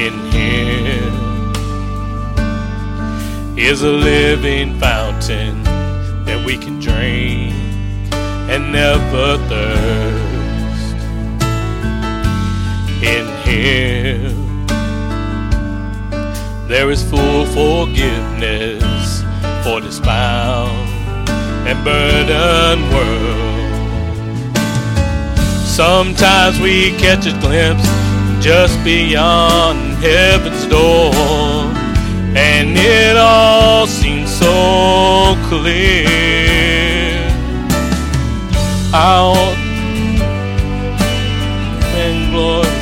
In Him is a living fountain that we can drink and never thirst. In Him there is full forgiveness for this bound and burdened world. Sometimes we catch a glimpse just beyond heaven's door, and it all seems so clear. Out and glorious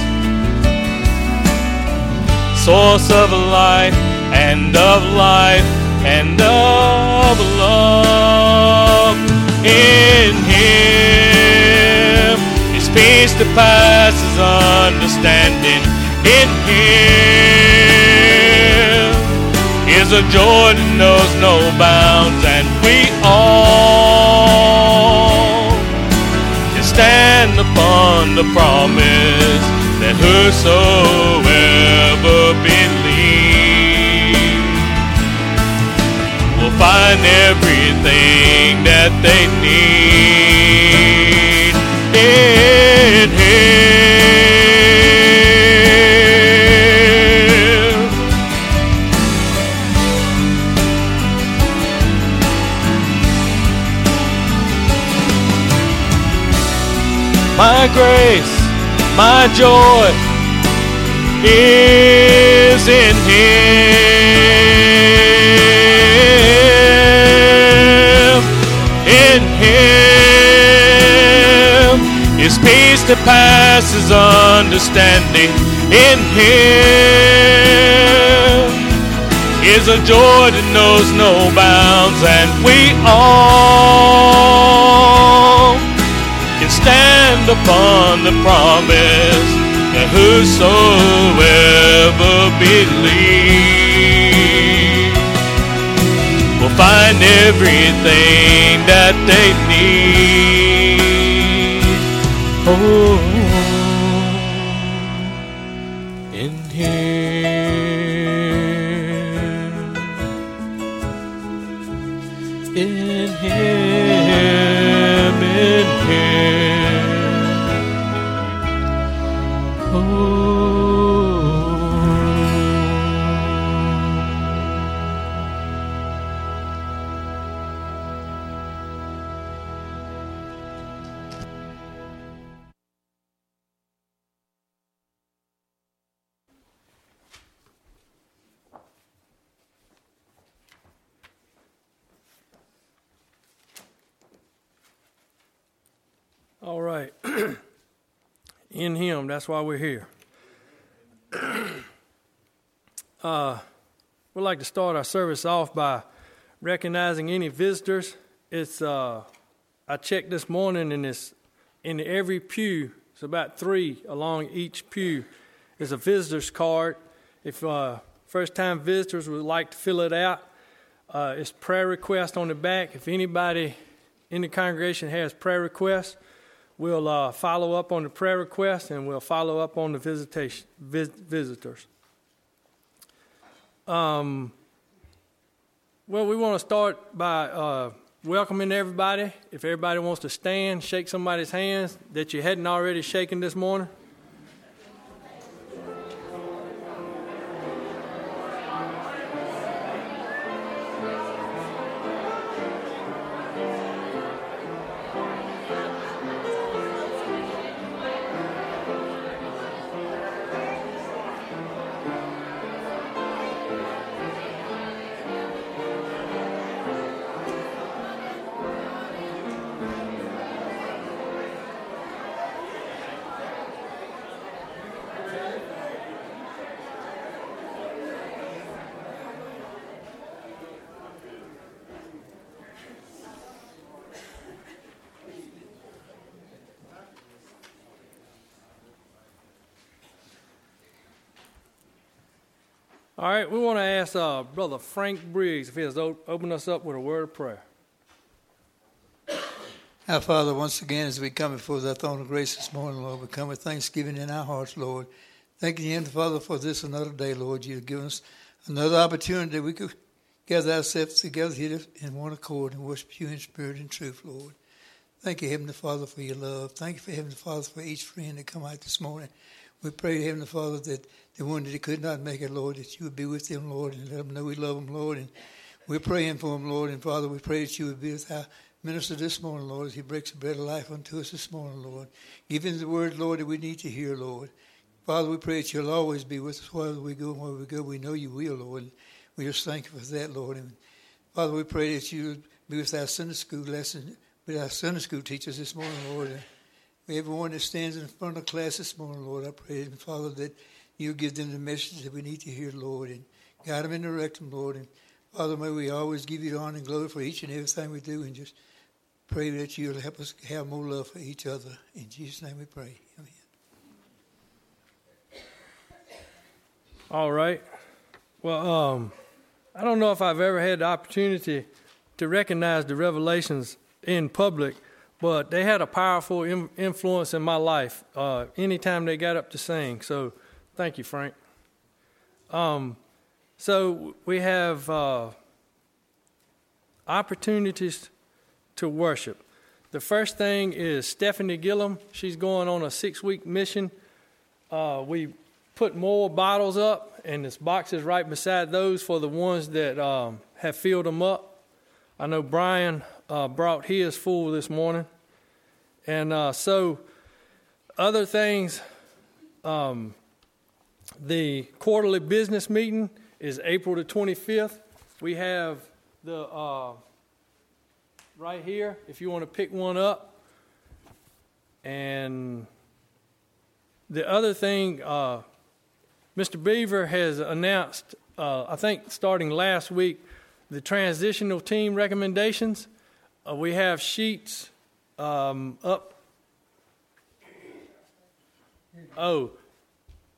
source of life and of life and of love in him peace that passes understanding. In him is a joy that knows no bounds and we all can stand upon the promise that whosoever believes will find everything that they need in Him. My grace, my joy is in Him. Is peace that passes understanding. In Him is a joy that knows no bounds, and we all can stand upon the promise that whosoever believes will find everything that they need. Oh, That's why we're here. uh, we'd like to start our service off by recognizing any visitors. It's uh, I checked this morning, and it's in every pew. It's about three along each pew. Is a visitor's card. If uh, first-time visitors would like to fill it out, uh, it's prayer request on the back. If anybody in the congregation has prayer requests, we'll uh, follow up on the prayer request and we'll follow up on the visitation vis- visitors. Um, well, we want to start by uh, welcoming everybody. If everybody wants to stand, shake somebody's hands that you hadn't already shaken this morning. All right, we want to ask uh, Brother Frank Briggs if he has opened us up with a word of prayer. Our Father, once again, as we come before thy throne of grace this morning, Lord, we come with thanksgiving in our hearts, Lord. Thank you, Father, for this another day, Lord. You've given us another opportunity we could gather ourselves together here in one accord and worship you in spirit and truth, Lord. Thank you, Heavenly Father, for your love. Thank you for Heavenly Father for each friend that come out this morning. We pray, to Heavenly Father, that the one that could not make it, Lord, that you would be with them, Lord, and let them know we love them, Lord. And we're praying for them, Lord. And Father, we pray that you would be with our minister this morning, Lord, as he breaks the bread of life unto us this morning, Lord. Give him the word, Lord, that we need to hear, Lord. Father, we pray that you'll always be with us wherever we go and wherever we go. We know you will, Lord. And we just thank you for that, Lord. And Father, we pray that you would be with our Sunday school lesson with our Sunday school teachers this morning, Lord. Everyone that stands in front of class this morning, Lord, I pray, and Father, that you give them the message that we need to hear, Lord, and guide them and direct them, Lord. And Father, may we always give you the honor and glory for each and everything we do, and just pray that you'll help us have more love for each other. In Jesus' name we pray. Amen. All right. Well, um, I don't know if I've ever had the opportunity to recognize the revelations in public, but they had a powerful Im- influence in my life uh, anytime they got up to sing. So thank you, Frank. Um, so we have uh, opportunities to worship. The first thing is Stephanie Gillum. She's going on a six week mission. Uh, we put more bottles up, and this box is right beside those for the ones that um, have filled them up. I know Brian uh, brought his full this morning. And uh, so, other things, um, the quarterly business meeting is April the 25th. We have the uh, right here if you want to pick one up. And the other thing, uh, Mr. Beaver has announced, uh, I think starting last week, the transitional team recommendations. Uh, we have sheets um, up. Oh,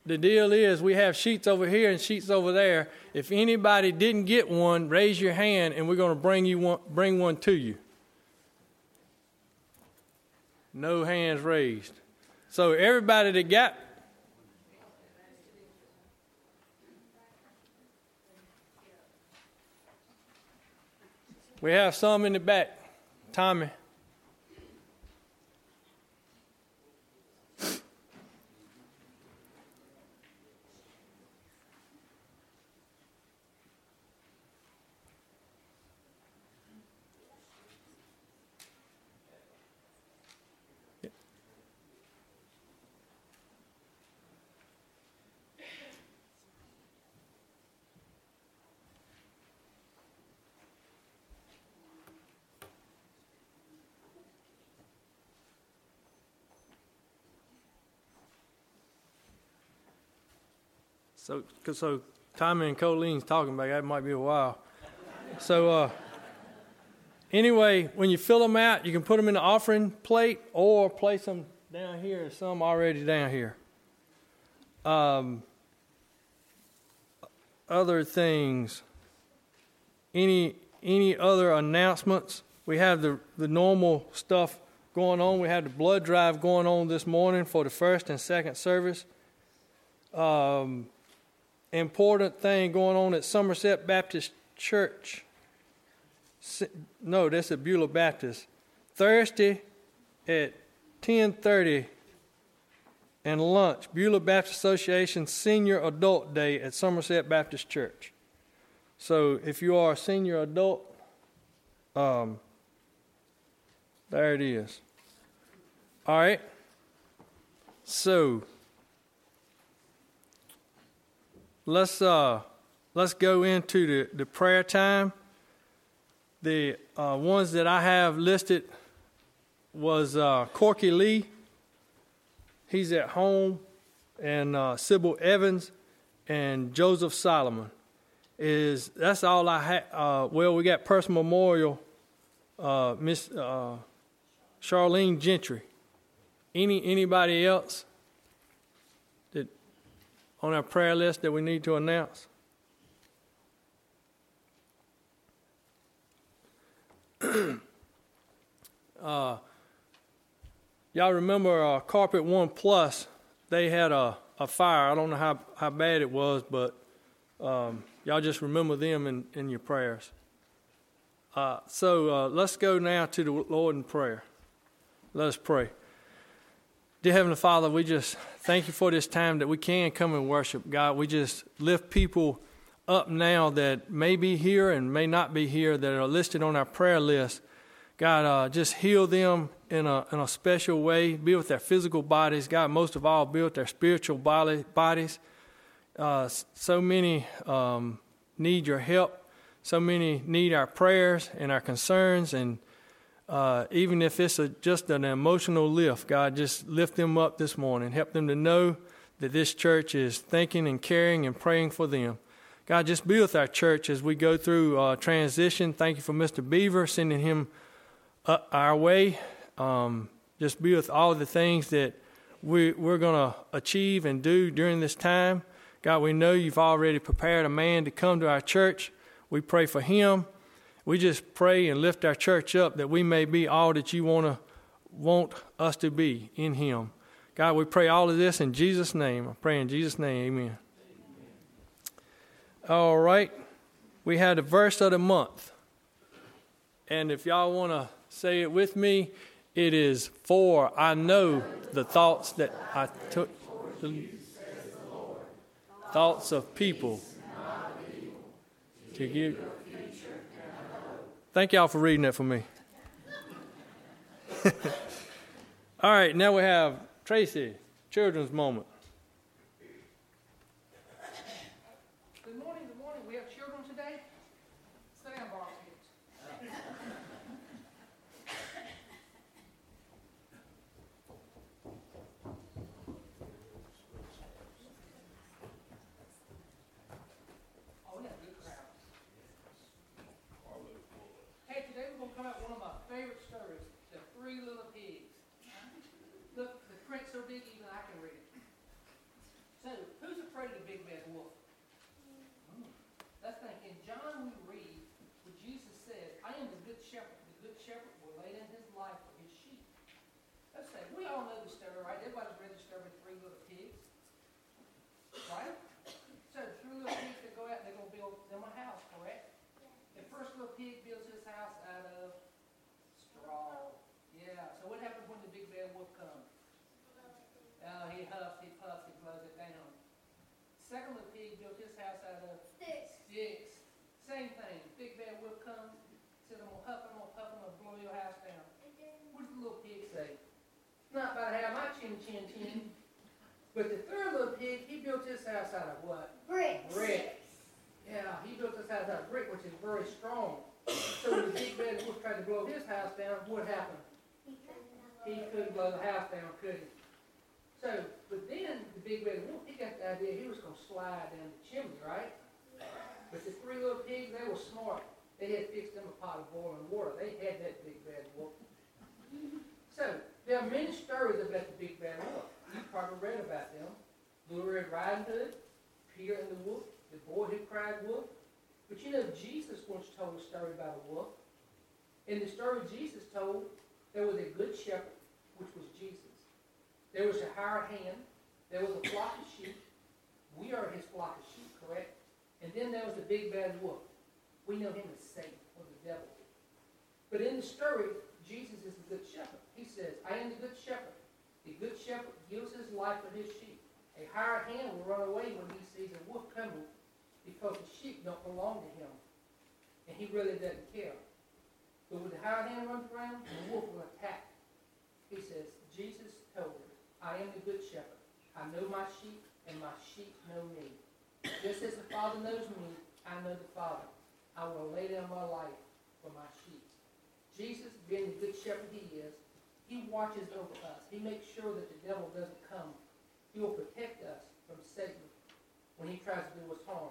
the deal is we have sheets over here and sheets over there. If anybody didn't get one, raise your hand, and we're going to bring you one, bring one to you. No hands raised. So everybody that got We have some in the back. Tommy. So, so Tommy and Colleen's talking about that might be a while. So, uh, anyway, when you fill them out, you can put them in the offering plate or place them down here. Some already down here. Um, other things. Any any other announcements? We have the the normal stuff going on. We had the blood drive going on this morning for the first and second service. Um, important thing going on at Somerset Baptist Church. No, that's at Beulah Baptist. Thursday at 10:30 and lunch, Beulah Baptist Association Senior Adult Day at Somerset Baptist Church. So if you are a senior adult, um, there it is. All right. So let's uh, let's go into the, the prayer time. The uh, ones that I have listed was uh, Corky Lee. He's at home, and uh, Sybil Evans and Joseph Solomon. Is that's all I had? Uh, well, we got personal memorial. Uh, Miss uh, Charlene Gentry. Any anybody else? On our prayer list that we need to announce? uh, y'all remember uh, Carpet One Plus? they had a, a fire. I don't know how, how bad it was, but um, y'all just remember them in, in your prayers. Uh, so uh, let's go now to the Lord in prayer. Let us pray. Dear Heavenly Father, we just thank you for this time that we can come and worship. God, we just lift people up now that may be here and may not be here that are listed on our prayer list. God, uh, just heal them in a, in a special way. Be with their physical bodies. God, most of all, be with their spiritual body, bodies. Uh, so many um, need your help. So many need our prayers and our concerns and uh, even if it's a, just an emotional lift, God, just lift them up this morning. Help them to know that this church is thinking and caring and praying for them. God, just be with our church as we go through uh, transition. Thank you for Mr. Beaver, sending him our way. Um, just be with all the things that we, we're going to achieve and do during this time. God, we know you've already prepared a man to come to our church. We pray for him we just pray and lift our church up that we may be all that you want to want us to be in him. God, we pray all of this in Jesus' name. I pray in Jesus' name, amen. All right. We had a verse of the month. And if y'all want to say it with me, it is for I know the thoughts that I took thoughts of people to give Thank y'all for reading that for me. All right, now we have Tracy, children's moment. But the third little pig, he built his house out of what? Bricks. Brick. Yeah, he built his house out of brick, which is very strong. So when the big bad wolf tried to blow his house down, what happened? He couldn't blow the house down, could he? So, but then the big red wolf, he got the idea he was going to slide down the chimney, right? But the three little pigs, they were smart. They had fixed them a pot of boiling water. They had that big bad wolf. So, there are many stories about the big bad wolf. You probably read about them. Little Red Riding Hood, Peter and the Wolf, the boy who cried wolf. But you know, Jesus once told a story about a wolf. In the story Jesus told, there was a good shepherd, which was Jesus. There was a hired hand. There was a flock of sheep. We are his flock of sheep, correct? And then there was the big bad wolf. We know him as Satan or the devil. But in the story, Jesus is the good shepherd. He says, I am the good shepherd. The good shepherd gives his life for his sheep. A hired hand will run away when he sees a wolf coming because the sheep don't belong to him. And he really doesn't care. But when the hired hand runs around, the wolf will attack. He says, Jesus told us, I am the good shepherd. I know my sheep, and my sheep know me. Just as the Father knows me, I know the Father. I will lay down my life for my sheep. Jesus, being the good shepherd he is, he watches over us. He makes sure that the devil doesn't come. He will protect us from Satan when he tries to do us harm.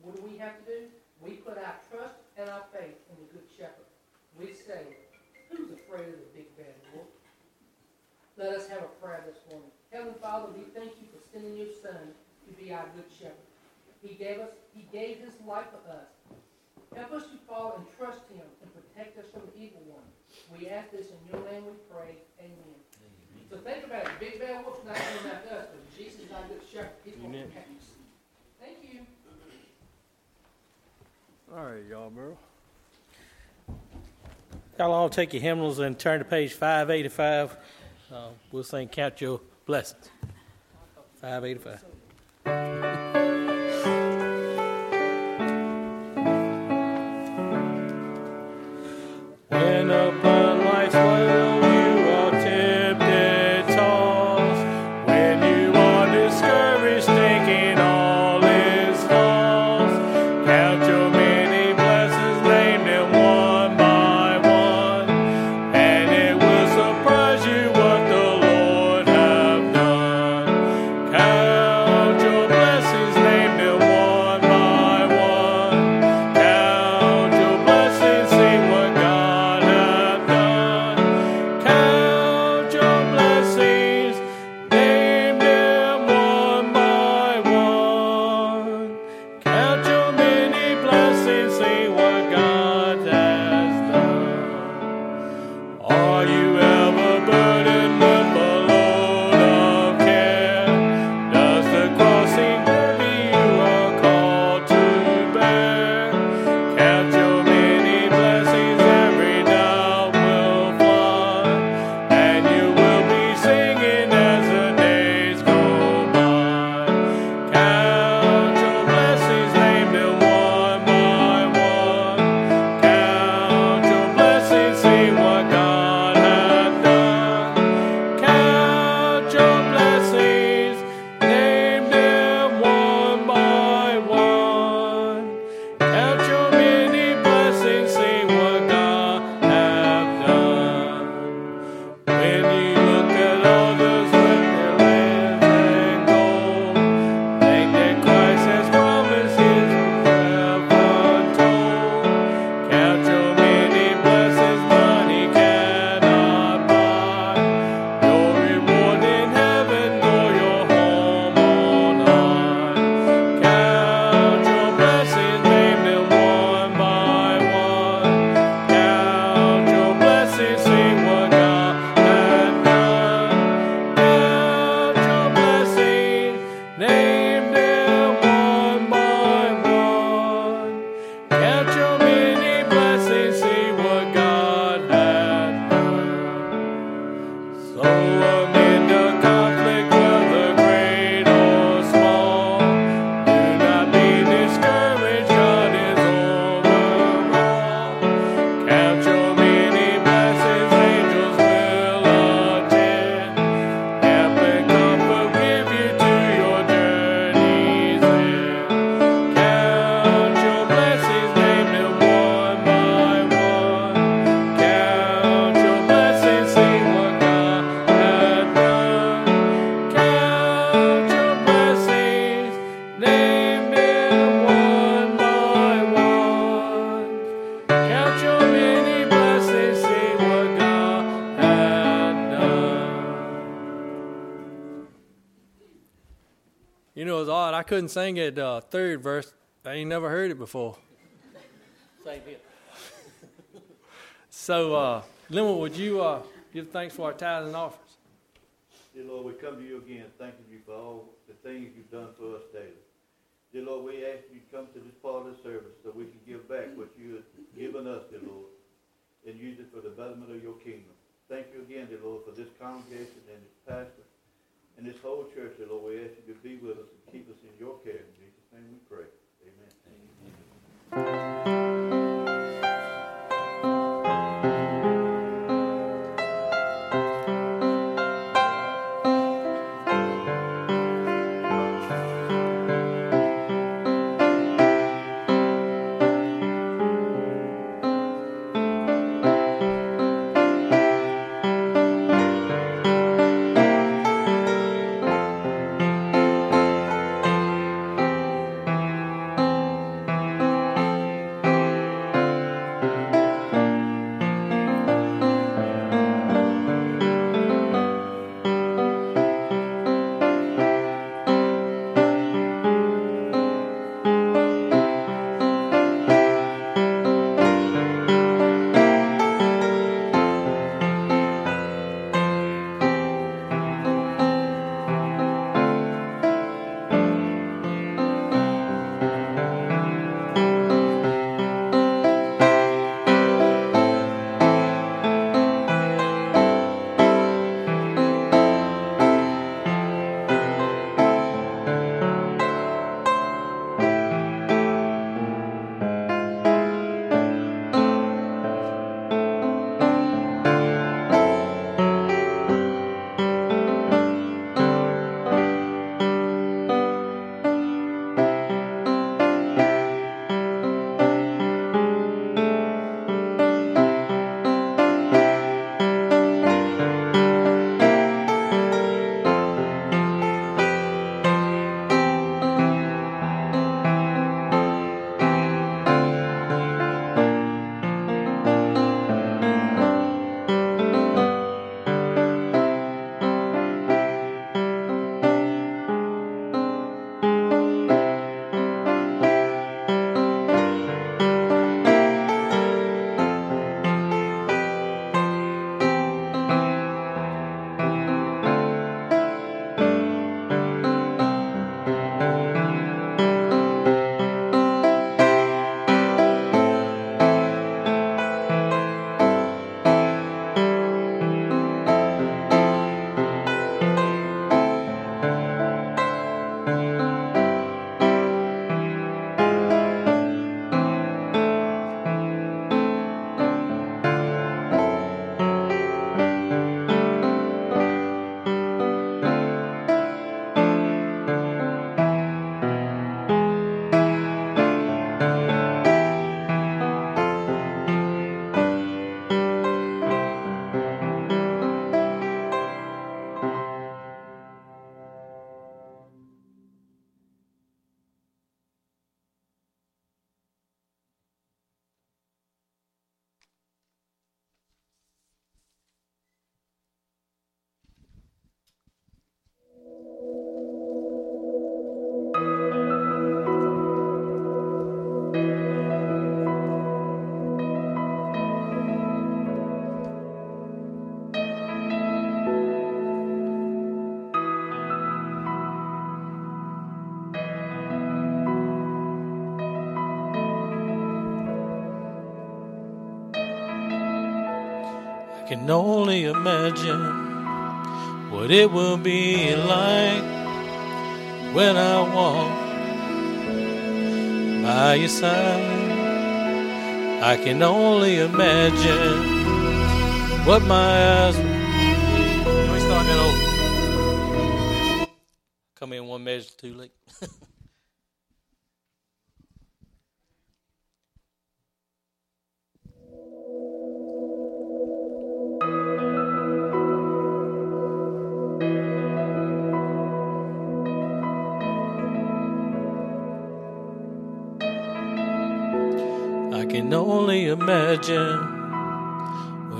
What do we have to do? We put our trust and our faith in the Good Shepherd. We say, who's afraid of the big bad wolf? Let us have a prayer this morning. Heavenly Father, we thank you for sending your Son to be our Good Shepherd. He gave us, He gave His life for us. Help us to follow and trust Him and protect us from the evil one. We ask this in your name we pray. Amen. Amen. So think about it. Big Bad Wolf's not coming after us, but Jesus, our good Shepherd, He's going to You next. Thank you. All right, y'all, bro. Y'all all take your hymnals and turn to page 585. Uh, we'll sing Count Your Blessings. 585. Couldn't sing it uh, third verse. I ain't never heard it before. Same here. So, uh, Lemon, would you uh, give thanks for our tithes and offerings? Dear Lord, we come to you again, thanking you for all the things you've done for us daily. Dear Lord, we ask you to come to this part of the service so we can give back what you have given us, dear Lord, and use it for the betterment of your kingdom. Thank you again, dear Lord, for this congregation and this pastor and this whole church, dear Lord. We ask you to be with us and keep us in your care. In Jesus' name we pray. Amen. Count can only imagine what it will be like when I walk by your side. I can only imagine what my eyes. Can we start that over? Come in one measure too late.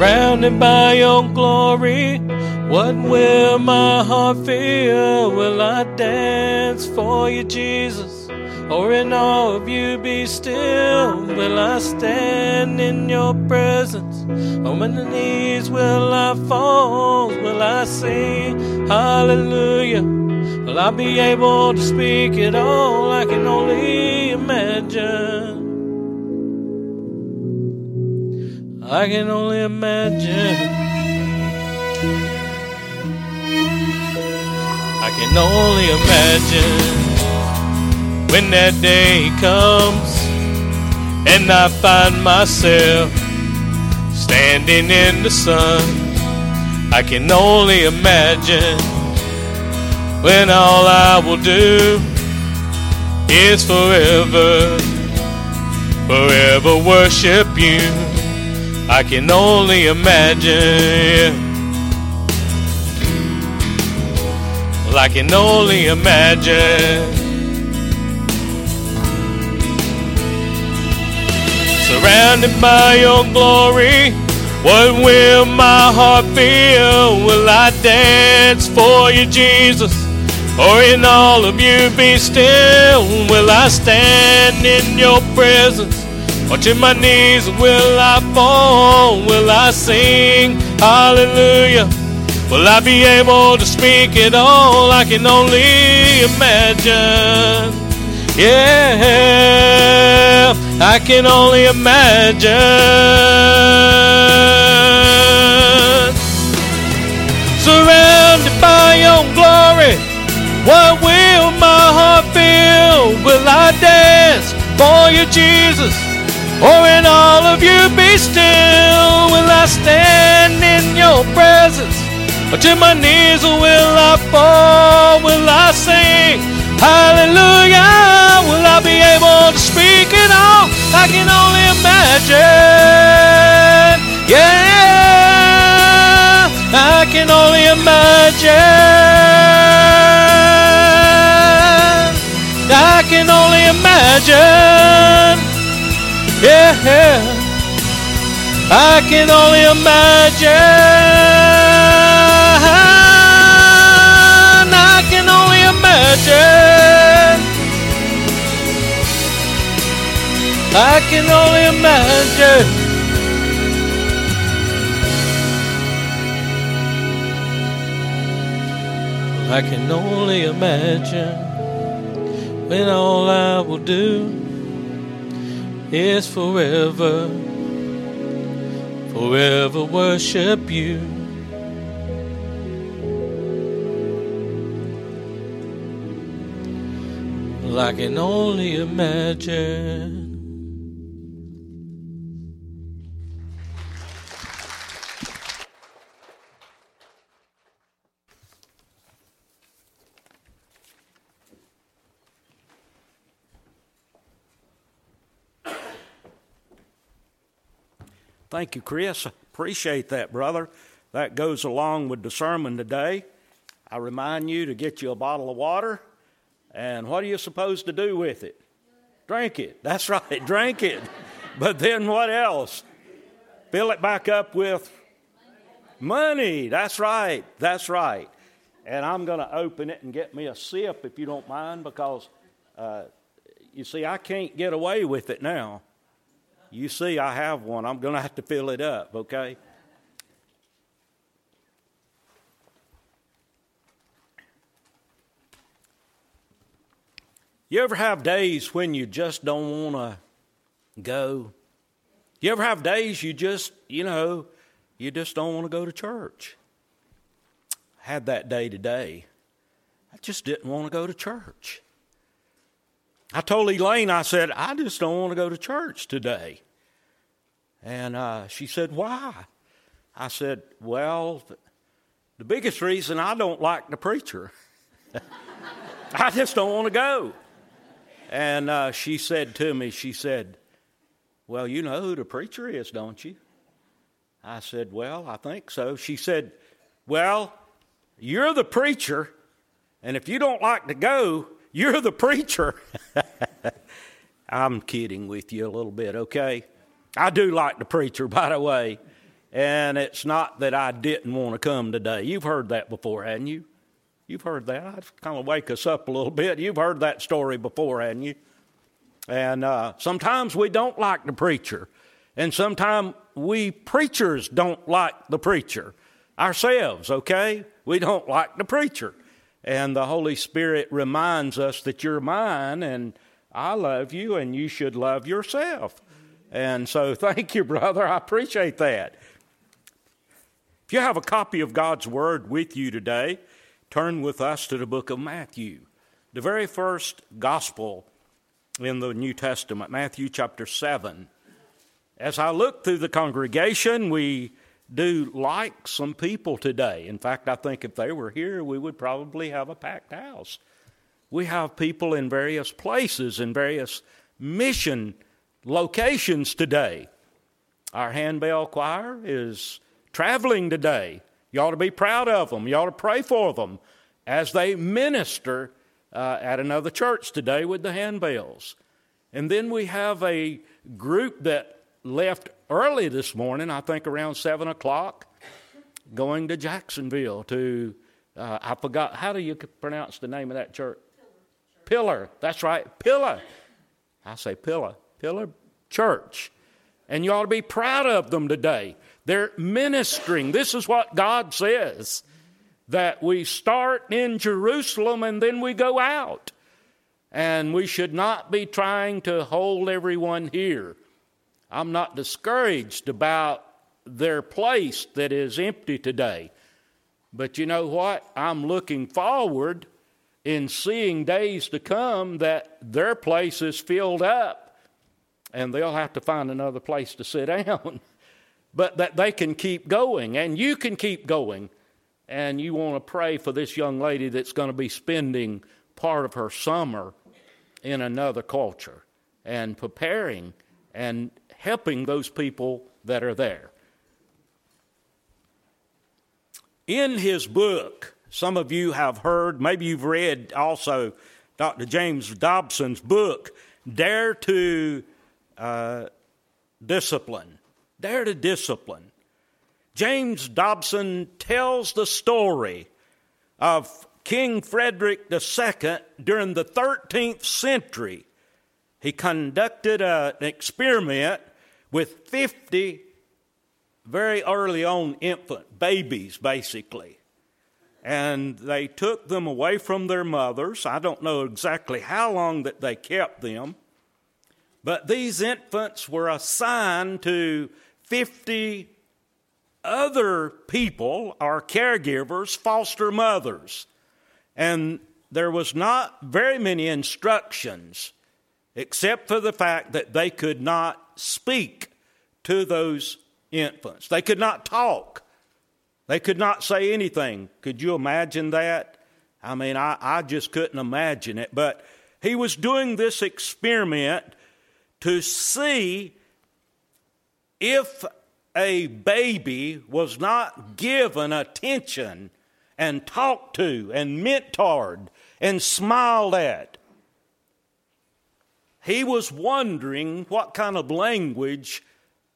Surrounded by your glory, what will my heart feel? Will I dance for you, Jesus? Or in all of you be still? Will I stand in your presence? On my knees will I fall? Will I sing hallelujah? Will I be able to speak it all? I can only imagine. I can only imagine. I can only imagine when that day comes and I find myself standing in the sun. I can only imagine when all I will do is forever, forever worship you. I can only imagine. Well, I can only imagine. Surrounded by your glory, what will my heart feel? Will I dance for you, Jesus? Or in all of you be still? Will I stand in your presence? Or to my knees will I fall? Will I sing hallelujah? Will I be able to speak it all? I can only imagine. Yeah, I can only imagine. Surrounded by your glory, what will my heart feel? Will I dance for you, Jesus? Oh, or in all of you be still? Will I stand in your presence? To my knees will I fall? Will I sing hallelujah? Will I be able to speak it all? I can only imagine. Yeah, I can only imagine. I can only imagine. I can only imagine. I can only imagine. I can only imagine when all I will do is forever, forever worship you. Well, I can only imagine. Thank you, Chris. Appreciate that, brother. That goes along with the sermon today. I remind you to get you a bottle of water, and what are you supposed to do with it? Drink it. That's right, drink it. but then what else? Fill it back up with money. That's right. That's right. And I'm going to open it and get me a sip if you don't mind because uh, you see, I can't get away with it now. You see, I have one. I'm going to have to fill it up, okay? You ever have days when you just don't want to go? You ever have days you just, you know, you just don't want to go to church? I had that day today. I just didn't want to go to church. I told Elaine, I said, I just don't want to go to church today. And uh, she said, Why? I said, Well, the biggest reason I don't like the preacher. I just don't want to go. And uh, she said to me, She said, Well, you know who the preacher is, don't you? I said, Well, I think so. She said, Well, you're the preacher, and if you don't like to go, you're the preacher. I'm kidding with you a little bit, okay? I do like the preacher, by the way. And it's not that I didn't want to come today. You've heard that before, hadn't you? You've heard that. I kind of wake us up a little bit. You've heard that story before, hadn't you? And uh, sometimes we don't like the preacher. And sometimes we preachers don't like the preacher ourselves, okay? We don't like the preacher. And the Holy Spirit reminds us that you're mine and I love you and you should love yourself. And so thank you, brother. I appreciate that. If you have a copy of God's Word with you today, turn with us to the book of Matthew, the very first gospel in the New Testament, Matthew chapter 7. As I look through the congregation, we do like some people today. In fact, I think if they were here, we would probably have a packed house. We have people in various places, in various mission locations today. Our handbell choir is traveling today. You ought to be proud of them. You ought to pray for them as they minister uh, at another church today with the handbells. And then we have a group that left early this morning, I think around 7 o'clock, going to Jacksonville to, uh, I forgot, how do you pronounce the name of that church? Pillar. That's right, Pillar. I say Pillar. Pillar Church. And you ought to be proud of them today. They're ministering. This is what God says that we start in Jerusalem and then we go out. And we should not be trying to hold everyone here. I'm not discouraged about their place that is empty today. But you know what? I'm looking forward in seeing days to come that their place is filled up and they'll have to find another place to sit down. but that they can keep going and you can keep going. And you want to pray for this young lady that's going to be spending part of her summer in another culture and preparing and helping those people that are there. In his book, some of you have heard, maybe you've read also Dr. James Dobson's book, Dare to uh, Discipline. Dare to Discipline. James Dobson tells the story of King Frederick II during the 13th century. He conducted a, an experiment with 50 very early on infant babies, basically. And they took them away from their mothers. I don't know exactly how long that they kept them. But these infants were assigned to 50 other people, our caregivers, foster mothers. And there was not very many instructions, except for the fact that they could not speak to those infants. They could not talk. They could not say anything. Could you imagine that? I mean, I, I just couldn't imagine it. But he was doing this experiment to see if a baby was not given attention and talked to and mentored and smiled at he was wondering what kind of language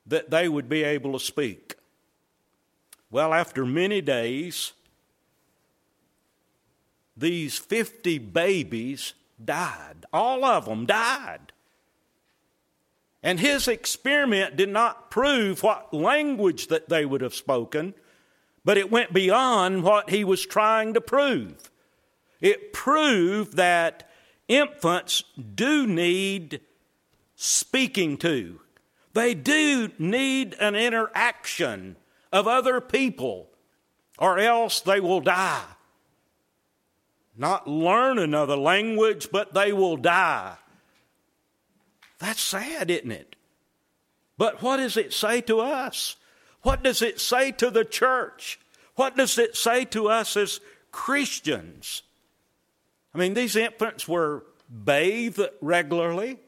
that they would be able to speak. Well, after many days, these 50 babies died. All of them died. And his experiment did not prove what language that they would have spoken, but it went beyond what he was trying to prove. It proved that infants do need speaking to, they do need an interaction of other people, or else they will die. Not learn another language, but they will die. That's sad, isn't it? But what does it say to us? What does it say to the church? What does it say to us as Christians? I mean, these infants were bathed regularly,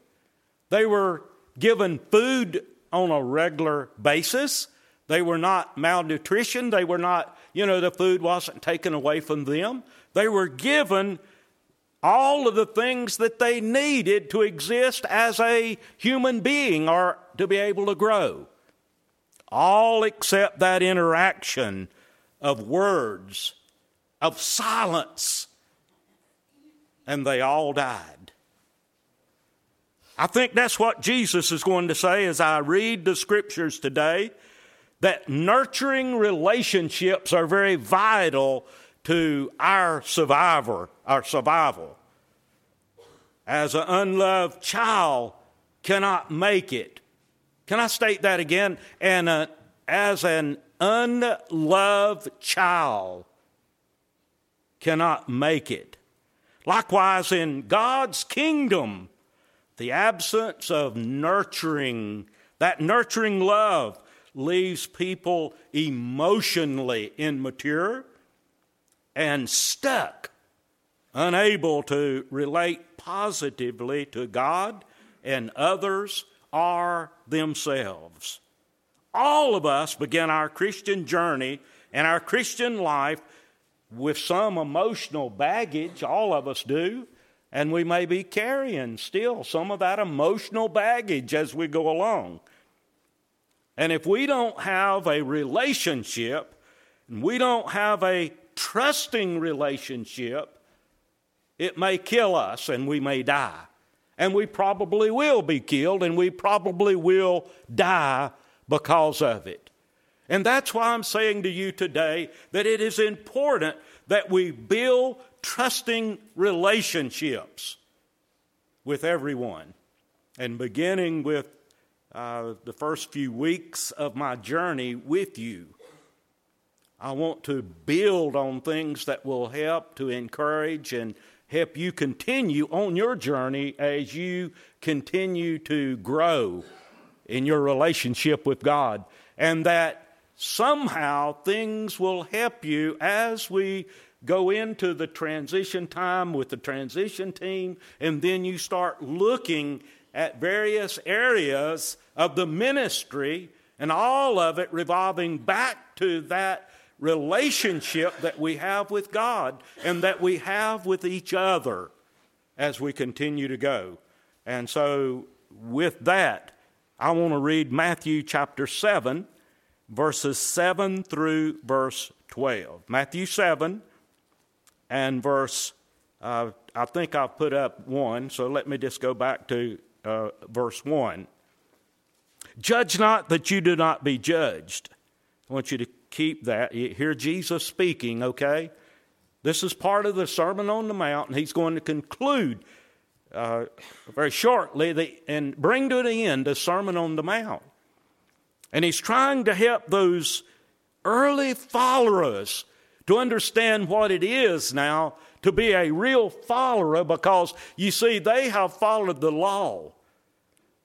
they were given food on a regular basis. They were not malnutrition. They were not, you know, the food wasn't taken away from them. They were given all of the things that they needed to exist as a human being or to be able to grow. All except that interaction of words, of silence. And they all died. I think that's what Jesus is going to say as I read the scriptures today that nurturing relationships are very vital to our survivor, our survival. As an unloved child cannot make it. Can I state that again? And uh, as an unloved child cannot make it. Likewise, in God's kingdom, the absence of nurturing, that nurturing love, leaves people emotionally immature and stuck, unable to relate positively to God and others or themselves. All of us begin our Christian journey and our Christian life with some emotional baggage, all of us do, and we may be carrying still some of that emotional baggage as we go along. And if we don't have a relationship, and we don't have a trusting relationship, it may kill us and we may die. And we probably will be killed and we probably will die because of it. And that's why I'm saying to you today that it is important that we build trusting relationships with everyone. And beginning with uh, the first few weeks of my journey with you. I want to build on things that will help to encourage and help you continue on your journey as you continue to grow in your relationship with God. And that somehow things will help you as we go into the transition time with the transition team, and then you start looking at various areas of the ministry, and all of it revolving back to that relationship that we have with God and that we have with each other as we continue to go. And so, with that, I want to read Matthew chapter 7, verses 7 through verse 12. Matthew 7 and verse, uh, I think I've put up 1, so let me just go back to uh, verse 1. Judge not that you do not be judged. I want you to keep that. You hear Jesus speaking, okay? This is part of the Sermon on the Mount, and he's going to conclude uh, very shortly the, and bring to an end the Sermon on the Mount. And he's trying to help those early followers to understand what it is now to be a real follower because you see, they have followed the law.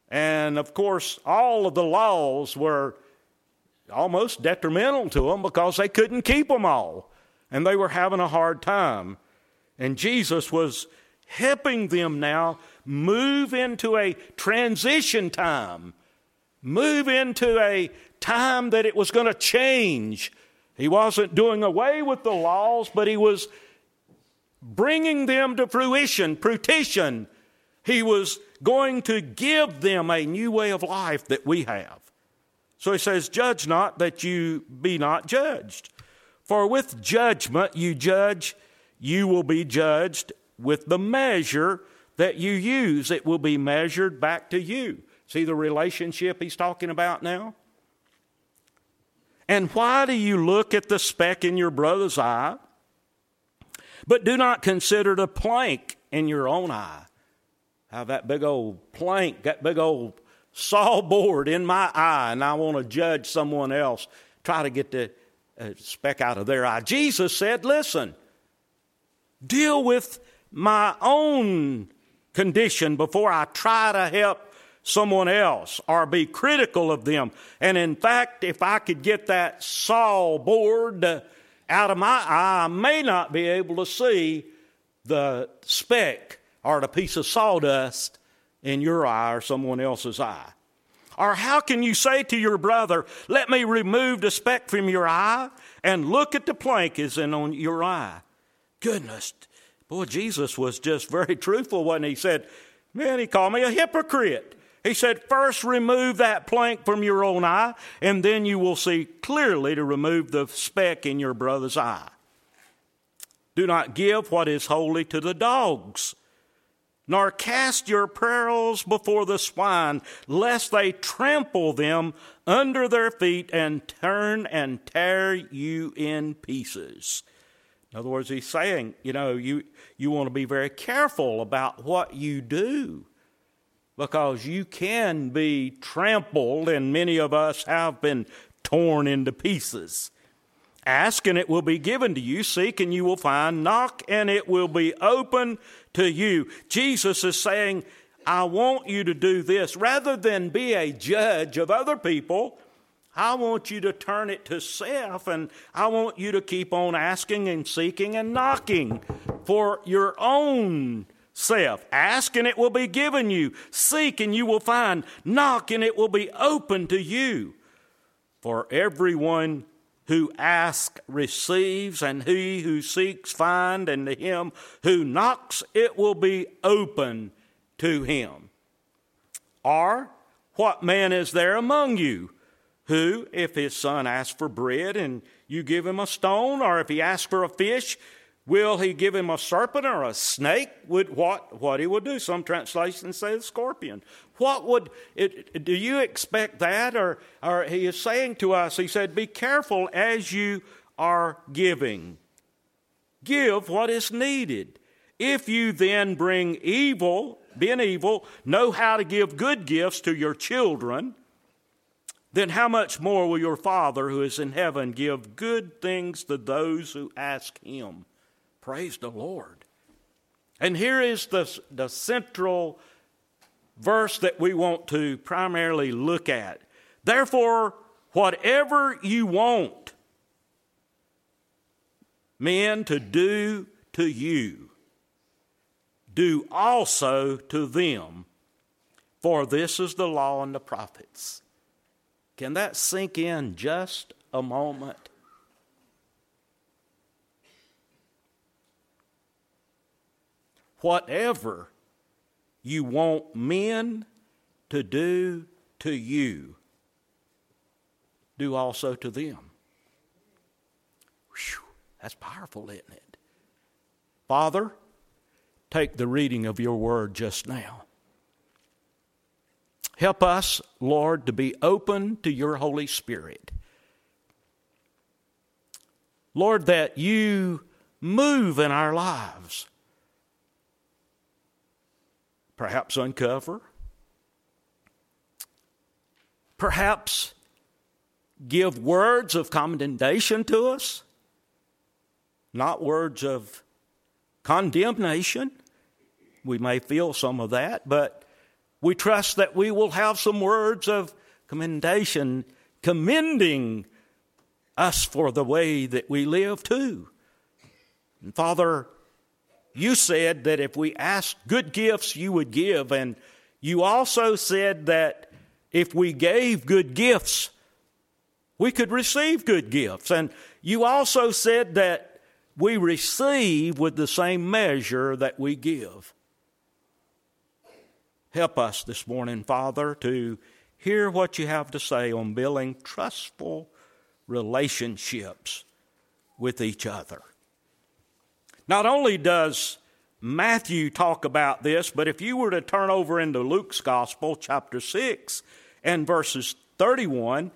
And of course, all of the laws were almost detrimental to them because they couldn't keep them all. And they were having a hard time. And Jesus was helping them now move into a transition time, move into a time that it was going to change. He wasn't doing away with the laws, but he was bringing them to fruition, fruition. He was going to give them a new way of life that we have. So he says, Judge not that you be not judged. For with judgment you judge, you will be judged with the measure that you use. It will be measured back to you. See the relationship he's talking about now? And why do you look at the speck in your brother's eye, but do not consider the plank in your own eye? How that big old plank, that big old saw board in my eye, and I want to judge someone else, try to get the uh, speck out of their eye. Jesus said, Listen, deal with my own condition before I try to help someone else or be critical of them. And in fact, if I could get that saw board uh, out of my eye, I may not be able to see the speck or the piece of sawdust in your eye or someone else's eye. Or how can you say to your brother, Let me remove the speck from your eye and look at the plank is in on your eye? Goodness, boy, Jesus was just very truthful when he said, Man, he called me a hypocrite. He said, First remove that plank from your own eye, and then you will see clearly to remove the speck in your brother's eye. Do not give what is holy to the dogs, nor cast your pearls before the swine, lest they trample them under their feet and turn and tear you in pieces. In other words, he's saying, you know, you, you want to be very careful about what you do because you can be trampled, and many of us have been torn into pieces. Ask and it will be given to you. Seek and you will find. Knock and it will be open to you. Jesus is saying, I want you to do this. Rather than be a judge of other people, I want you to turn it to self and I want you to keep on asking and seeking and knocking for your own self. Ask and it will be given you. Seek and you will find. Knock and it will be open to you. For everyone who asks receives, and he who seeks finds, and to him who knocks it will be open to him. Or, what man is there among you who, if his son asks for bread and you give him a stone, or if he asks for a fish, Will he give him a serpent or a snake? Would what what he would do? Some translations say scorpion. What would it, do you expect that? Or or he is saying to us, he said, Be careful as you are giving. Give what is needed. If you then bring evil, being evil, know how to give good gifts to your children, then how much more will your Father who is in heaven give good things to those who ask him? Praise the Lord. And here is the, the central verse that we want to primarily look at. Therefore, whatever you want men to do to you, do also to them, for this is the law and the prophets. Can that sink in just a moment? Whatever you want men to do to you, do also to them. Whew, that's powerful, isn't it? Father, take the reading of your word just now. Help us, Lord, to be open to your Holy Spirit. Lord, that you move in our lives perhaps uncover, perhaps give words of commendation to us, not words of condemnation. We may feel some of that, but we trust that we will have some words of commendation, commending us for the way that we live too. And Father, you said that if we asked good gifts, you would give. And you also said that if we gave good gifts, we could receive good gifts. And you also said that we receive with the same measure that we give. Help us this morning, Father, to hear what you have to say on building trustful relationships with each other. Not only does Matthew talk about this, but if you were to turn over into Luke's Gospel, chapter 6, and verses 31,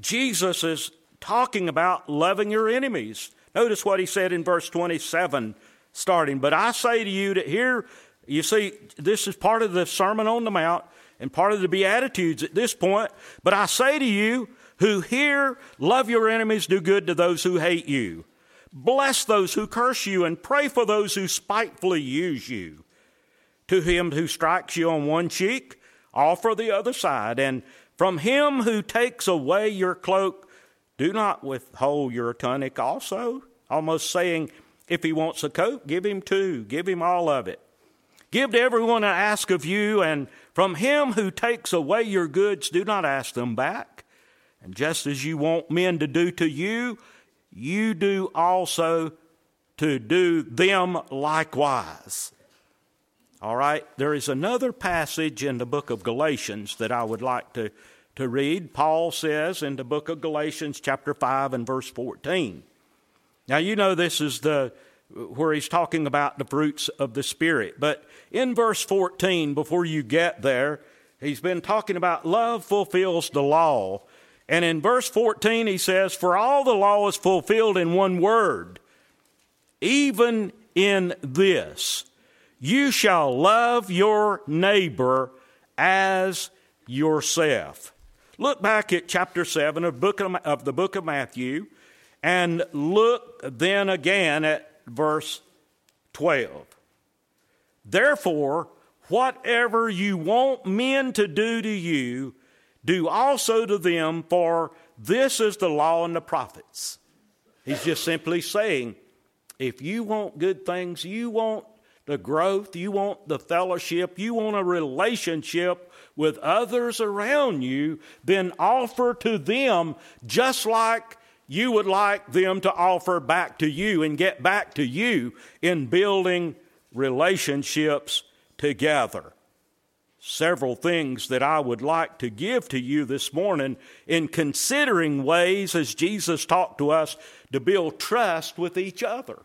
Jesus is talking about loving your enemies. Notice what he said in verse 27, starting. But I say to you that here, you see, this is part of the Sermon on the Mount and part of the Beatitudes at this point. But I say to you who hear, love your enemies, do good to those who hate you. Bless those who curse you, and pray for those who spitefully use you. To him who strikes you on one cheek, offer the other side. And from him who takes away your cloak, do not withhold your tunic also. Almost saying, if he wants a coat, give him two, give him all of it. Give to everyone I ask of you, and from him who takes away your goods, do not ask them back. And just as you want men to do to you, you do also to do them likewise. All right, there is another passage in the book of Galatians that I would like to, to read. Paul says in the book of Galatians, chapter 5 and verse 14. Now, you know this is the where he's talking about the fruits of the Spirit. But in verse 14, before you get there, he's been talking about love fulfills the law. And in verse 14, he says, For all the law is fulfilled in one word, even in this you shall love your neighbor as yourself. Look back at chapter 7 of, book of, of the book of Matthew and look then again at verse 12. Therefore, whatever you want men to do to you, do also to them, for this is the law and the prophets. He's just simply saying, if you want good things, you want the growth, you want the fellowship, you want a relationship with others around you, then offer to them just like you would like them to offer back to you and get back to you in building relationships together several things that I would like to give to you this morning in considering ways as Jesus talked to us to build trust with each other.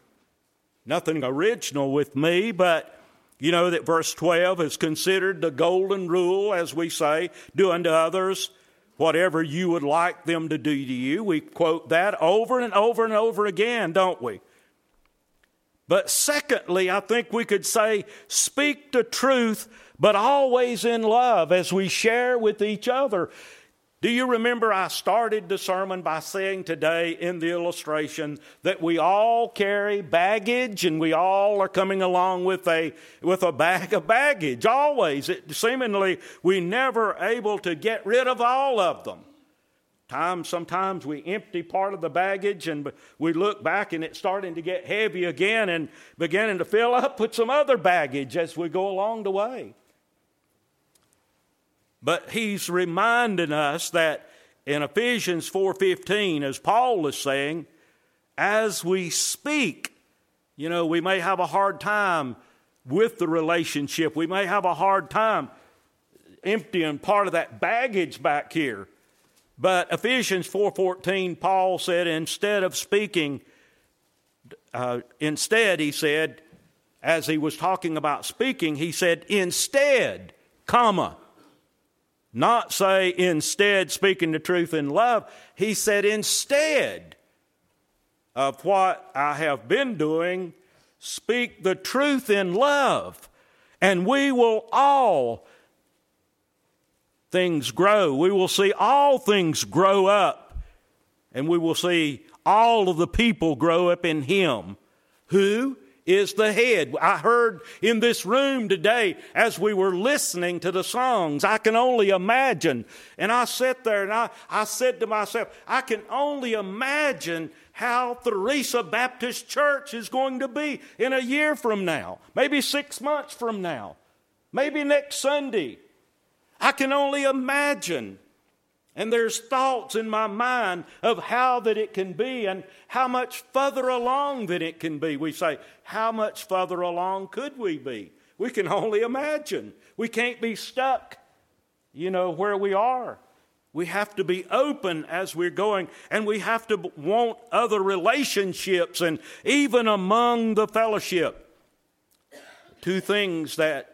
Nothing original with me, but you know that verse 12 is considered the golden rule, as we say, do unto others whatever you would like them to do to you. We quote that over and over and over again, don't we? But secondly, I think we could say, speak the truth but always in love as we share with each other. Do you remember I started the sermon by saying today in the illustration that we all carry baggage and we all are coming along with a, with a bag of baggage, always. It, seemingly, we never able to get rid of all of them. Times, sometimes we empty part of the baggage and we look back and it's starting to get heavy again and beginning to fill up with some other baggage as we go along the way. But he's reminding us that in Ephesians 4:15 as Paul is saying, as we speak, you know, we may have a hard time with the relationship. We may have a hard time emptying part of that baggage back here. But Ephesians 4:14 Paul said instead of speaking uh, instead he said as he was talking about speaking he said instead comma not say instead speaking the truth in love. He said instead of what I have been doing, speak the truth in love. And we will all things grow. We will see all things grow up. And we will see all of the people grow up in Him. Who? is the head. I heard in this room today as we were listening to the songs, I can only imagine. And I sat there and I, I said to myself, I can only imagine how Theresa Baptist Church is going to be in a year from now, maybe six months from now, maybe next Sunday. I can only imagine. And there's thoughts in my mind of how that it can be and how much further along that it can be. We say, how much further along could we be? We can only imagine. We can't be stuck, you know, where we are. We have to be open as we're going, and we have to want other relationships, and even among the fellowship. Two things that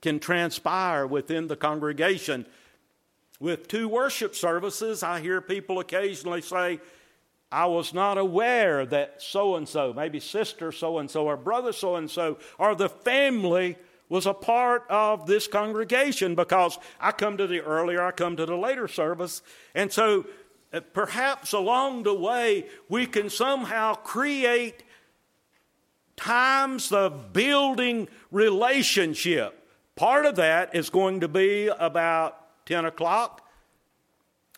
can transpire within the congregation. With two worship services, I hear people occasionally say, I was not aware that so and so, maybe sister so and so, or brother so and so, or the family was a part of this congregation because I come to the earlier, I come to the later service. And so uh, perhaps along the way, we can somehow create times of building relationship. Part of that is going to be about 10 o'clock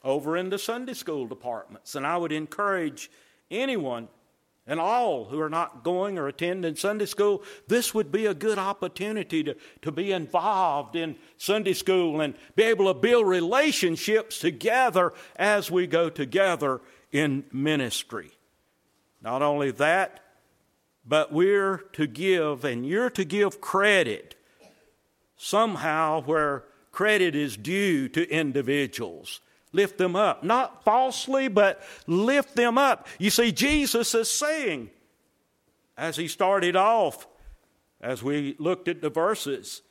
over in the Sunday school departments. And I would encourage anyone and all who are not going or attending Sunday school, this would be a good opportunity to, to be involved in Sunday school and be able to build relationships together as we go together in ministry. Not only that, but we're to give, and you're to give credit somehow where credit is due to individuals lift them up. Not falsely, but lift them up. You see, Jesus is saying, as he started off, as we looked at the verses,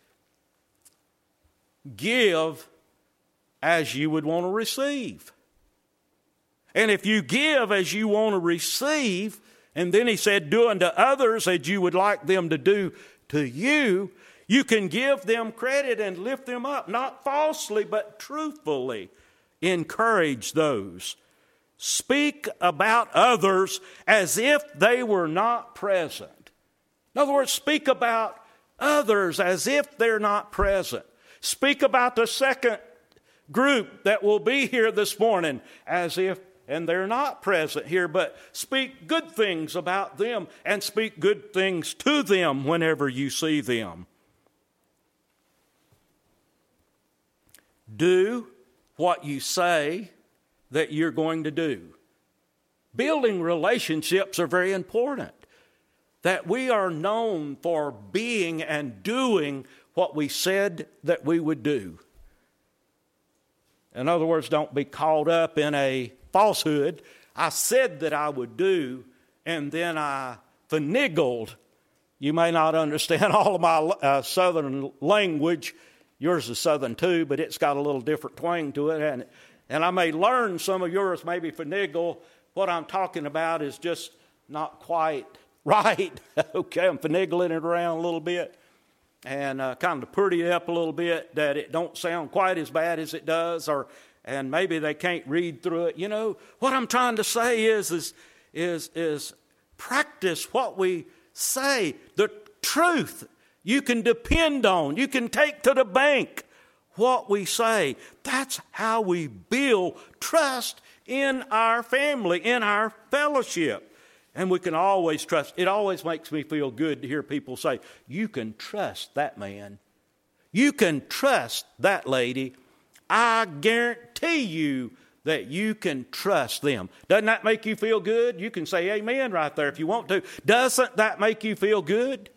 give as you would want to receive. And if you give as you want to receive, and then he said, do unto others as you would like them to do to you, you can give them credit and lift them up, not falsely, but truthfully encourage those. Speak about others as if they were not present. In other words, speak about others as if they're not present. Speak about the second group that will be here this morning as if and they're not present here, but speak good things about them and speak good things to them whenever you see them. Do what you say that you're going to do. Building relationships are very important. That we are known for being and doing what we said that we would do. In other words, don't be caught up in a falsehood. I said that I would do, and then I finagled. You may not understand all of my uh, southern language Yours is Southern too, but it's got a little different twang to it. And, and I may learn some of yours, maybe finagle. What I'm talking about is just not quite right. okay, I'm finagling it around a little bit and uh, kind of pretty it up a little bit that it don't sound quite as bad as it does or and maybe they can't read through it you know what i'm trying to say is is is is practice what we say the truth you can depend on, you can take to the bank what we say. That's how we build trust in our family, in our fellowship. And we can always trust. It always makes me feel good to hear people say, You can trust that man. You can trust that lady. I guarantee you that you can trust them. Doesn't that make you feel good? You can say amen right there if you want to. Doesn't that make you feel good?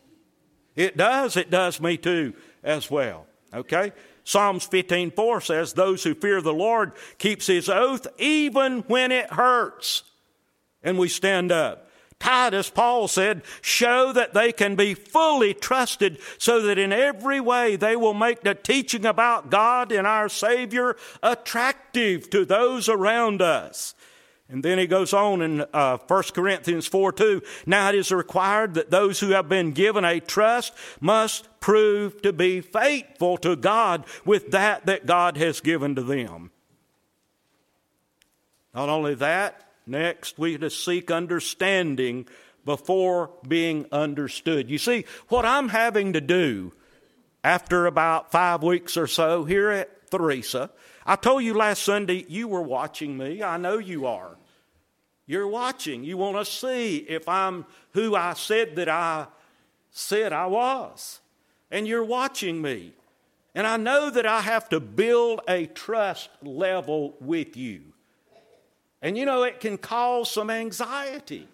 It does. It does me too as well. Okay? Psalms 15:4 says, "Those who fear the Lord keeps his oath even when it hurts." And we stand up. Titus, Paul said, show that they can be fully trusted so that in every way they will make the teaching about God and our Savior attractive to those around us. And then he goes on in uh, 1 Corinthians 4 2. Now it is required that those who have been given a trust must prove to be faithful to God with that that God has given to them. Not only that, next we to seek understanding before being understood. You see, what I'm having to do after about five weeks or so here at Theresa I told you last Sunday you were watching me. I know you are. You're watching. You want to see if I'm who I said that I said I was. And you're watching me. And I know that I have to build a trust level with you. And you know, it can cause some anxiety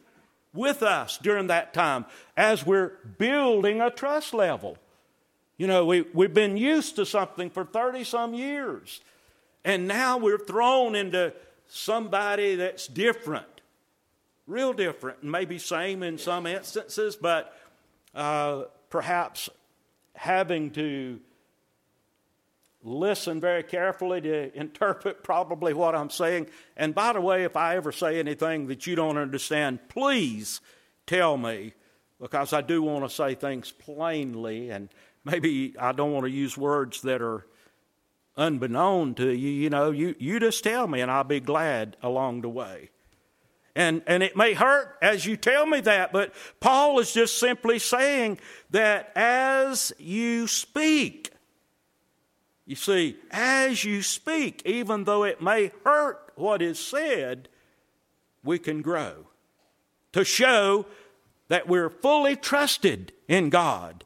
with us during that time as we're building a trust level. You know, we, we've been used to something for 30 some years, and now we're thrown into somebody that's different, real different, maybe same in some instances, but uh, perhaps having to listen very carefully to interpret probably what I'm saying. And by the way, if I ever say anything that you don't understand, please tell me because I do want to say things plainly and maybe I don't want to use words that are unbeknown to you. You know, you, you just tell me and I'll be glad along the way. And, and it may hurt as you tell me that, but Paul is just simply saying that as you speak, you see, as you speak, even though it may hurt what is said, we can grow to show that we're fully trusted in God.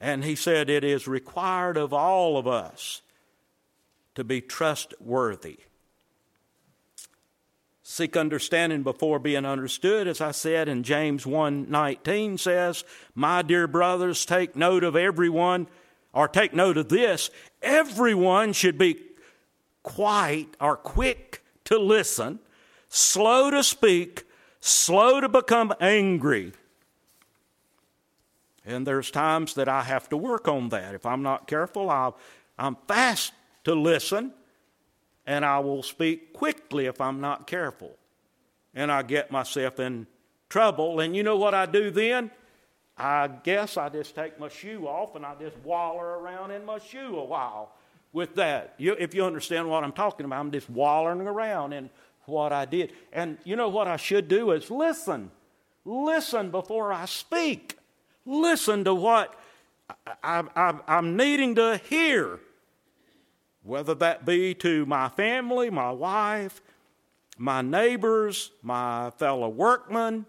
And he said it is required of all of us to be trustworthy. Seek understanding before being understood, as I said, in James 1:19 says, "My dear brothers, take note of everyone, or take note of this, everyone should be quiet or quick to listen, slow to speak, slow to become angry." And there's times that I have to work on that. If I'm not careful, I'll, i am fast to listen and I will speak quickly if I'm not careful. And I get myself in trouble. And you know what I do then? I guess I just take my shoe off and I just waller around in my shoe a while with that. You, if you understand what I'm talking about, I'm just wallering around in what I did. And you know what I should do is listen. Listen before I speak. Listen to what I, I'm needing to hear whether that be to my family, my wife, my neighbors, my fellow workmen.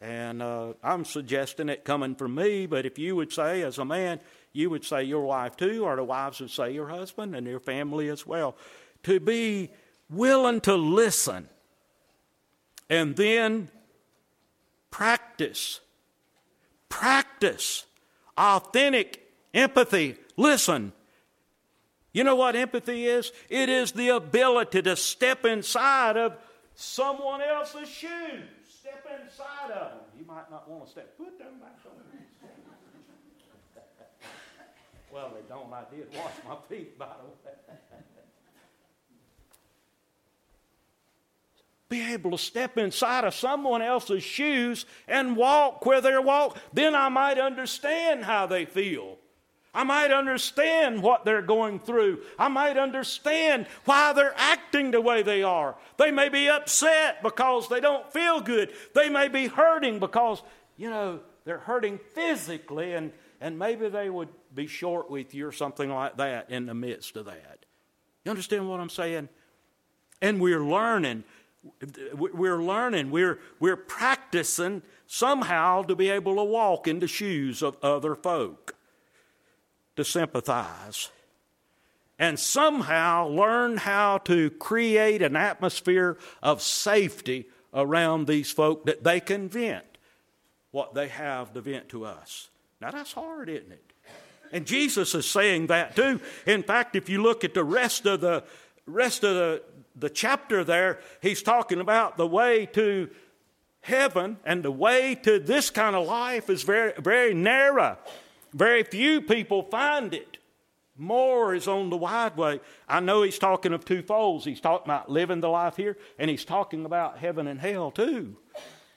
And uh, I'm suggesting it coming from me, but if you would say, as a man, you would say your wife too, or the wives would say your husband and your family as well. To be willing to listen and then practice, practice authentic empathy. Listen, you know what empathy is? It is the ability to step inside of someone else's shoes. Step inside of them. You might not want to step. Put them back on. well, they don't. I did wash my feet, by the way. Be able to step inside of someone else's shoes and walk where they're walk. Then I might understand how they feel. I might understand what they're going through. I might understand why they're acting the way they are. They may be upset because they don't feel good. They may be hurting because, you know, they're hurting physically and, and maybe they would be short with you or something like that in the midst of that. You understand what I'm saying? And we're learning. We're learning. We're, we're practicing somehow to be able to walk in the shoes of other folk to sympathize and somehow learn how to create an atmosphere of safety around these folk that they can vent what they have to vent to us. Now that's hard, isn't it? And Jesus is saying that too. In fact, if you look at the rest of the rest of the, the chapter there, he's talking about the way to heaven and the way to this kind of life is very very narrow. Very few people find it. More is on the wide way. I know he's talking of two folds. He's talking about living the life here, and he's talking about heaven and hell too.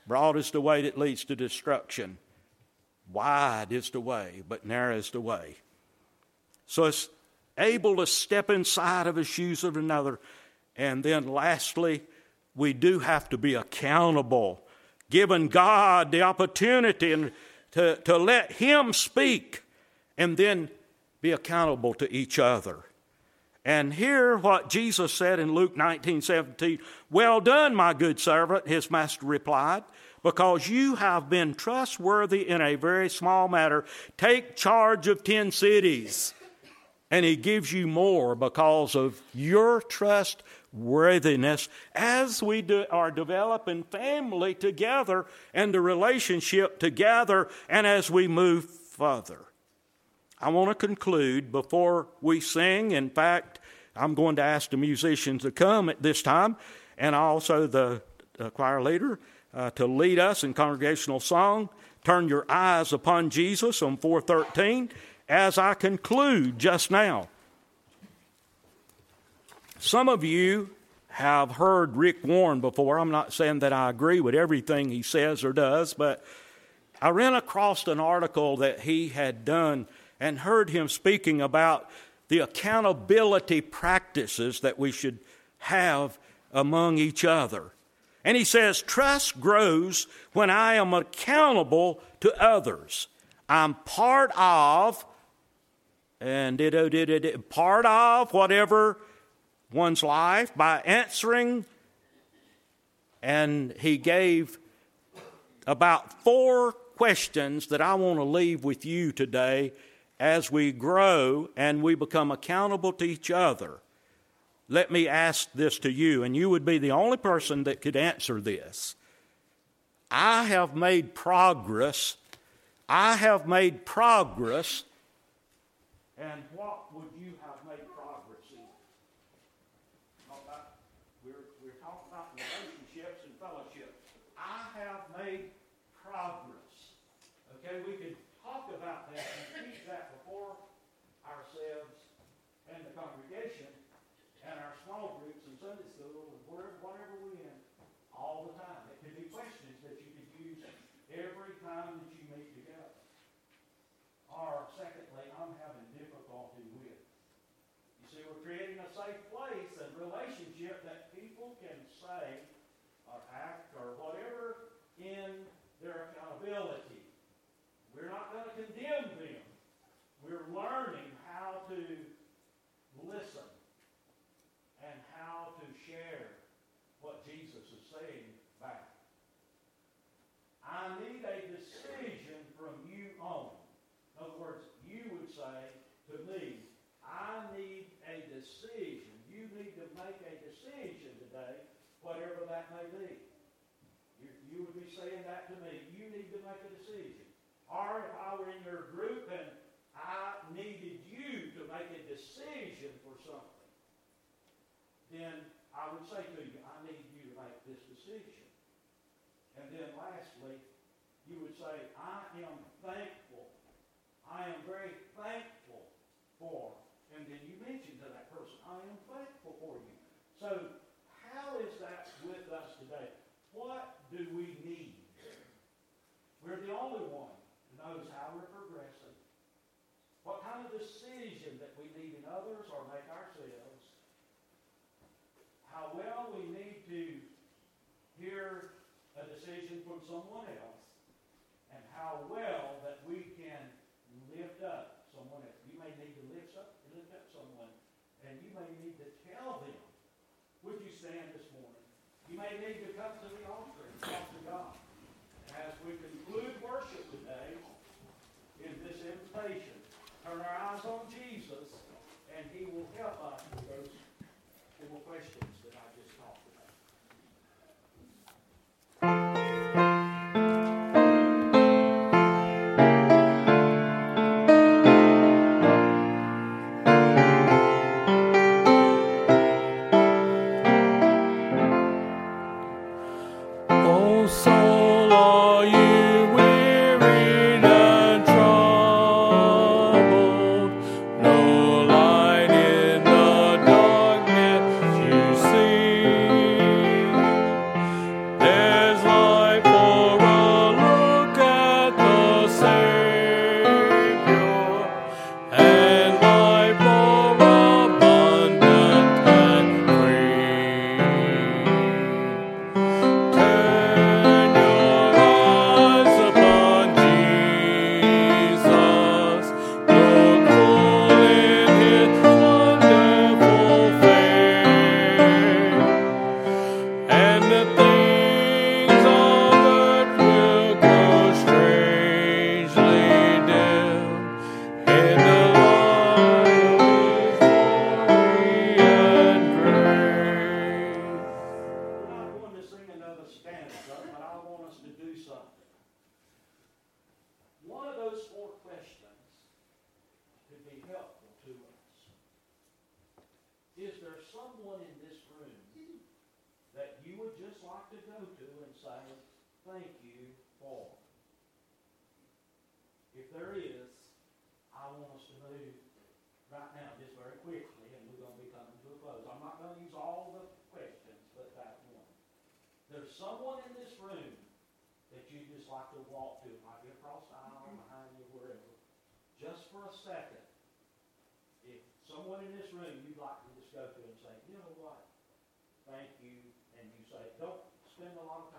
Broad is the way that leads to destruction. Wide is the way, but narrow is the way. So it's able to step inside of the shoes of another. And then lastly, we do have to be accountable, giving God the opportunity and to, to let Him speak and then be accountable to each other. And hear what Jesus said in Luke 19 17. Well done, my good servant, his master replied, because you have been trustworthy in a very small matter. Take charge of 10 cities. And he gives you more because of your trust worthiness as we do, are developing family together and the relationship together and as we move further. I want to conclude before we sing. In fact, I'm going to ask the musicians to come at this time and also the, choir leader uh, to lead us in congregational song. Turn your eyes upon Jesus on 413 as I conclude just now. Some of you have heard Rick Warren before. I'm not saying that I agree with everything he says or does, but I ran across an article that he had done and heard him speaking about the accountability practices that we should have among each other. And he says, Trust grows when I am accountable to others. I'm part of, and part of whatever one's life by answering. And he gave about four questions that I want to leave with you today as we grow and we become accountable to each other. Let me ask this to you, and you would be the only person that could answer this. I have made progress. I have made progress. And what would you have made progress in? We're, we're talking about relationships and fellowship. I have made progress. Okay, we could talk about that and keep that before ourselves and the congregation and our small groups and Sunday school and wherever, whatever we're in all the time. It could be questions that you could use every time that you meet together. Or secondly, I'm having difficulty with. You see, we're creating a safe place and relationship that people can say or act or whatever in their accountability. We're not going to condemn them. We're learning how to listen and how to share what Jesus is saying back. I need a decision from you on. In other words, you would say to me, I need a decision. You need to make a decision today, whatever that may be. You, you would be saying that to me. You need to make a decision. Or if I were in your group and I needed you to make a decision for something, then I would say to you, I need you to make this decision. And then lastly, you would say, I am thankful. I am very thankful for. And then you mention to that person, I am thankful for you. So how is that with us today? What do we need? We're the only one who knows how we're progressing. What kind of decision that we need in others or make ourselves. How well we need to hear a decision from someone else. And how well that we can lift up someone else. You may need to lift up, lift up someone, and you may need to tell them. Would you stand this morning? You may need to come to the altar and talk to God. As we conclude worship today in turn our eyes on Jesus, and He will help us with those questions There's someone in this room that you'd just like to walk to, it might be across the aisle, mm-hmm. behind you, wherever, just for a second. If someone in this room you'd like to just go to and say, you know what, thank you, and you say, don't spend a lot of time